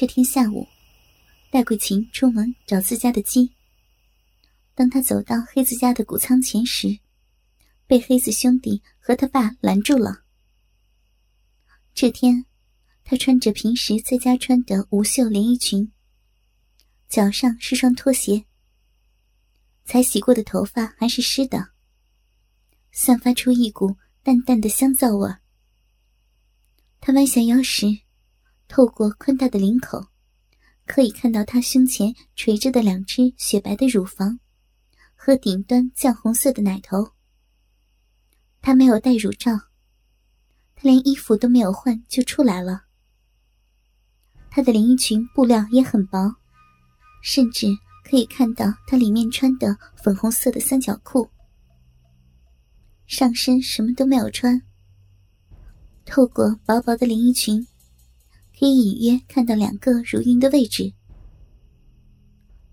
这天下午，戴桂琴出门找自家的鸡。当他走到黑子家的谷仓前时，被黑子兄弟和他爸拦住了。这天，他穿着平时在家穿的无袖连衣裙，脚上是双拖鞋，才洗过的头发还是湿的，散发出一股淡淡的香皂味。他弯下腰时，透过宽大的领口，可以看到他胸前垂着的两只雪白的乳房。和顶端绛红色的奶头。她没有戴乳罩，她连衣服都没有换就出来了。她的连衣裙布料也很薄，甚至可以看到她里面穿的粉红色的三角裤。上身什么都没有穿，透过薄薄的连衣裙，可以隐约看到两个如云的位置。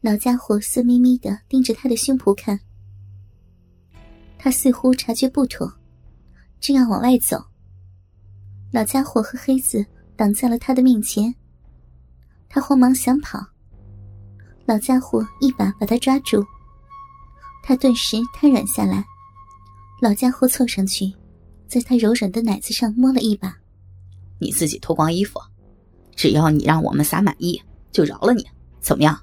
老家伙色眯眯的盯着他的胸脯看，他似乎察觉不妥，正要往外走。老家伙和黑子挡在了他的面前，他慌忙想跑，老家伙一把把他抓住，他顿时瘫软下来。老家伙凑上去，在他柔软的奶子上摸了一把：“你自己脱光衣服，只要你让我们仨满意，就饶了你，怎么样？”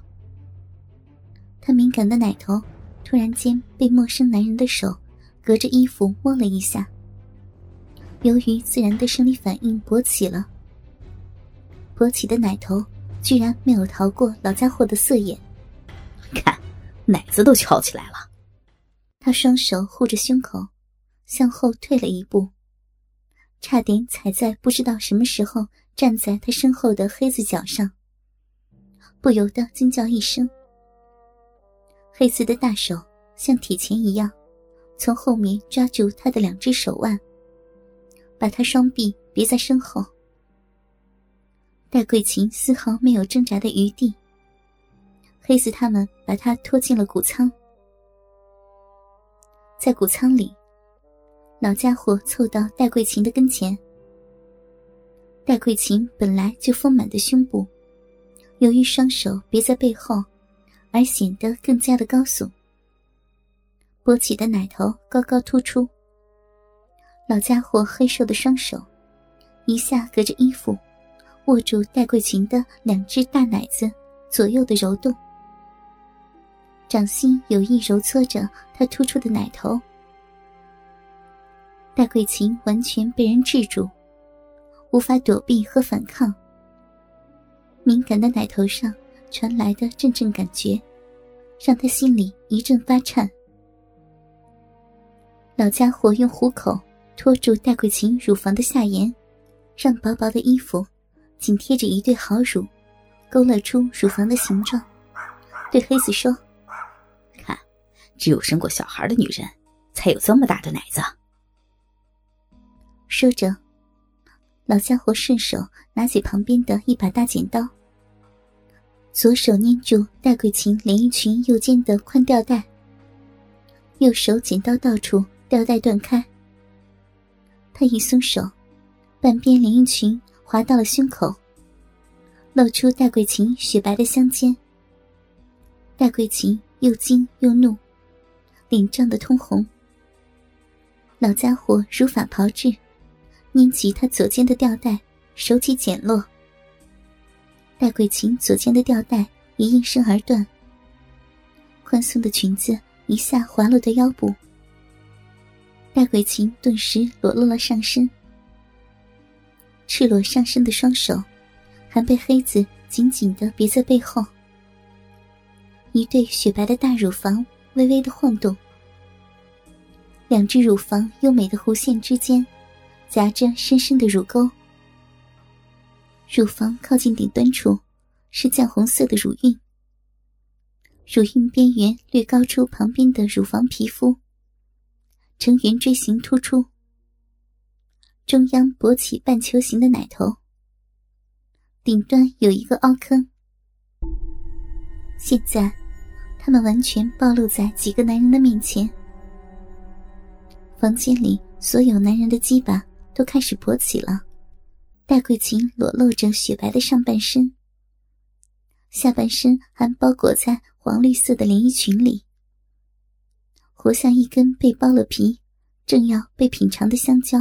他敏感的奶头突然间被陌生男人的手隔着衣服摸了一下，由于自然的生理反应勃起了。勃起的奶头居然没有逃过老家伙的色眼，看，奶子都翘起来了。他双手护着胸口，向后退了一步，差点踩在不知道什么时候站在他身后的黑子脚上，不由得惊叫一声。黑子的大手像铁钳一样，从后面抓住他的两只手腕，把他双臂别在身后。戴桂琴丝毫没有挣扎的余地。黑子他们把他拖进了谷仓，在谷仓里，老家伙凑到戴桂琴的跟前。戴桂琴本来就丰满的胸部，由于双手别在背后。而显得更加的高耸，勃起的奶头高高突出。老家伙黑瘦的双手，一下隔着衣服，握住戴桂琴的两只大奶子，左右的揉动，掌心有意揉搓着她突出的奶头。戴桂琴完全被人制住，无法躲避和反抗。敏感的奶头上。传来的阵阵感觉，让他心里一阵发颤。老家伙用虎口托住戴桂琴乳房的下沿，让薄薄的衣服紧贴着一对好乳，勾勒出乳房的形状。对黑子说：“看，只有生过小孩的女人，才有这么大的奶子。”说着，老家伙顺手拿起旁边的一把大剪刀。左手捏住戴桂琴连衣裙右肩的宽吊带，右手剪刀到处，吊带断开。他一松手，半边连衣裙滑到了胸口，露出戴桂琴雪白的香肩。戴桂琴又惊又怒，脸涨得通红。老家伙如法炮制，拈起他左肩的吊带，手起剪落。戴桂琴左肩的吊带也应声而断，宽松的裙子一下滑落到腰部。戴桂琴顿时裸露了上身，赤裸上身的双手还被黑子紧紧的别在背后，一对雪白的大乳房微微的晃动，两只乳房优美的弧线之间夹着深深的乳沟。乳房靠近顶端处，是绛红色的乳晕。乳晕边缘略高出旁边的乳房皮肤，呈圆锥形突出。中央勃起半球形的奶头，顶端有一个凹坑。现在，他们完全暴露在几个男人的面前。房间里所有男人的鸡巴都开始勃起了。戴桂琴裸露着雪白的上半身，下半身还包裹在黄绿色的连衣裙里，活像一根被剥了皮、正要被品尝的香蕉。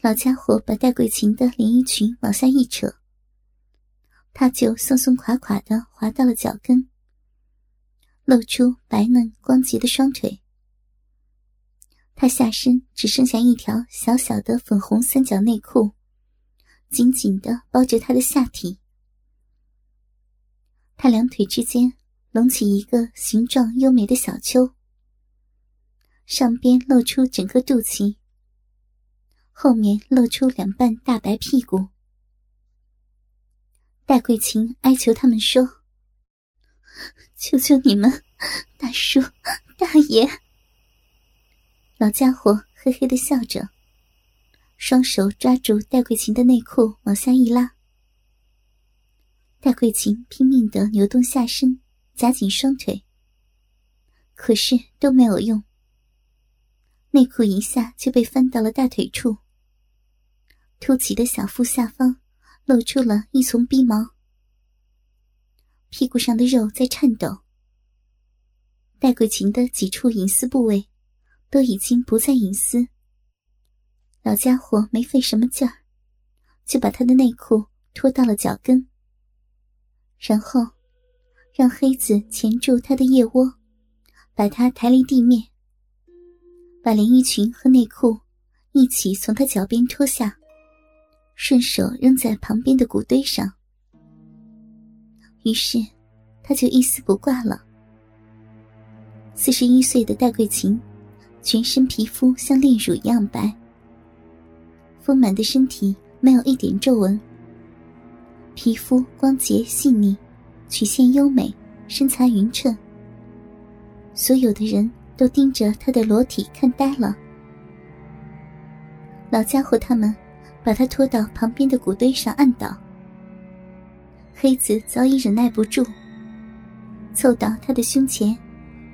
老家伙把戴桂琴的连衣裙往下一扯，她就松松垮垮的滑到了脚跟，露出白嫩光洁的双腿。他下身只剩下一条小小的粉红三角内裤，紧紧的包着他的下体。他两腿之间隆起一个形状优美的小丘，上边露出整个肚脐。后面露出两半大白屁股，戴桂琴哀求他们说：“ 求求你们，大叔、大爷。”老家伙嘿嘿的笑着，双手抓住戴桂琴的内裤往下一拉。戴桂琴拼命的扭动下身，夹紧双腿，可是都没有用，内裤一下就被翻到了大腿处。凸起的小腹下方露出了一丛逼毛，屁股上的肉在颤抖。戴桂琴的几处隐私部位都已经不再隐私。老家伙没费什么劲儿，就把他的内裤拖到了脚跟，然后让黑子钳住他的腋窝，把他抬离地面，把连衣裙和内裤一起从他脚边脱下。顺手扔在旁边的谷堆上，于是他就一丝不挂了。四十一岁的戴桂琴，全身皮肤像炼乳一样白，丰满的身体没有一点皱纹，皮肤光洁细腻，曲线优美，身材匀称。所有的人都盯着她的裸体看呆了。老家伙他们。把他拖到旁边的谷堆上按倒。黑子早已忍耐不住，凑到他的胸前，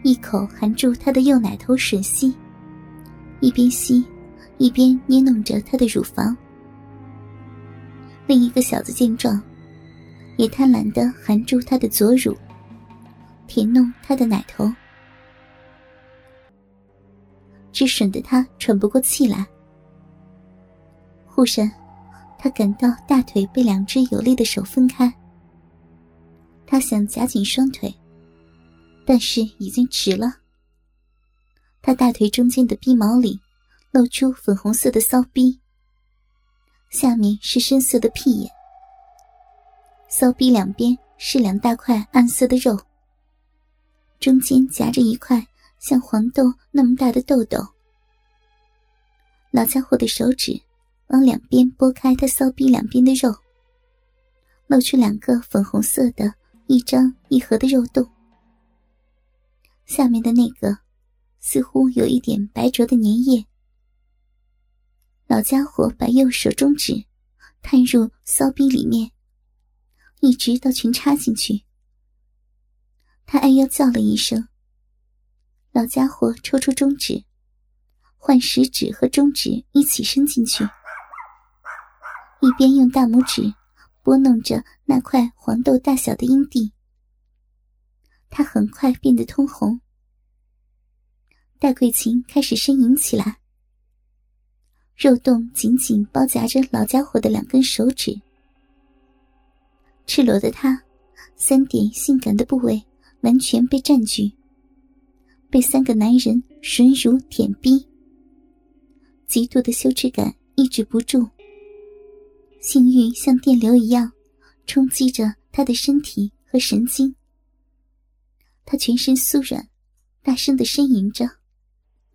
一口含住他的右奶头吮吸，一边吸，一边捏弄着他的乳房。另一个小子见状，也贪婪地含住他的左乳，舔弄他的奶头，只吮得他喘不过气来。忽然，他感到大腿被两只有力的手分开。他想夹紧双腿，但是已经迟了。他大腿中间的逼毛里露出粉红色的骚逼，下面是深色的屁眼。骚逼两边是两大块暗色的肉，中间夹着一块像黄豆那么大的豆豆。老家伙的手指。往两边拨开他骚逼两边的肉，露出两个粉红色的一张一合的肉洞。下面的那个似乎有一点白灼的粘液。老家伙把右手中指探入骚逼里面，一直到全插进去。他哎呦叫了一声。老家伙抽出中指，换食指和中指一起伸进去。一边用大拇指拨弄着那块黄豆大小的阴蒂，他很快变得通红。戴桂琴开始呻吟起来，肉洞紧紧包夹着老家伙的两根手指。赤裸的他，三点性感的部位完全被占据，被三个男人吮乳舔逼，极度的羞耻感抑制不住。性欲像电流一样冲击着他的身体和神经，他全身酥软，大声的呻吟着：“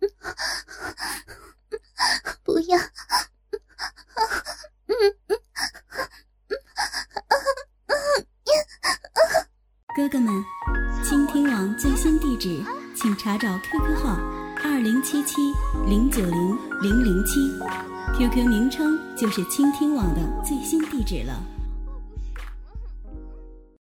不要！”哥哥们，倾听网最新地址，请查找 QQ 号二零七七零九零零零七。QQ 名称就是倾听网的最新地址了。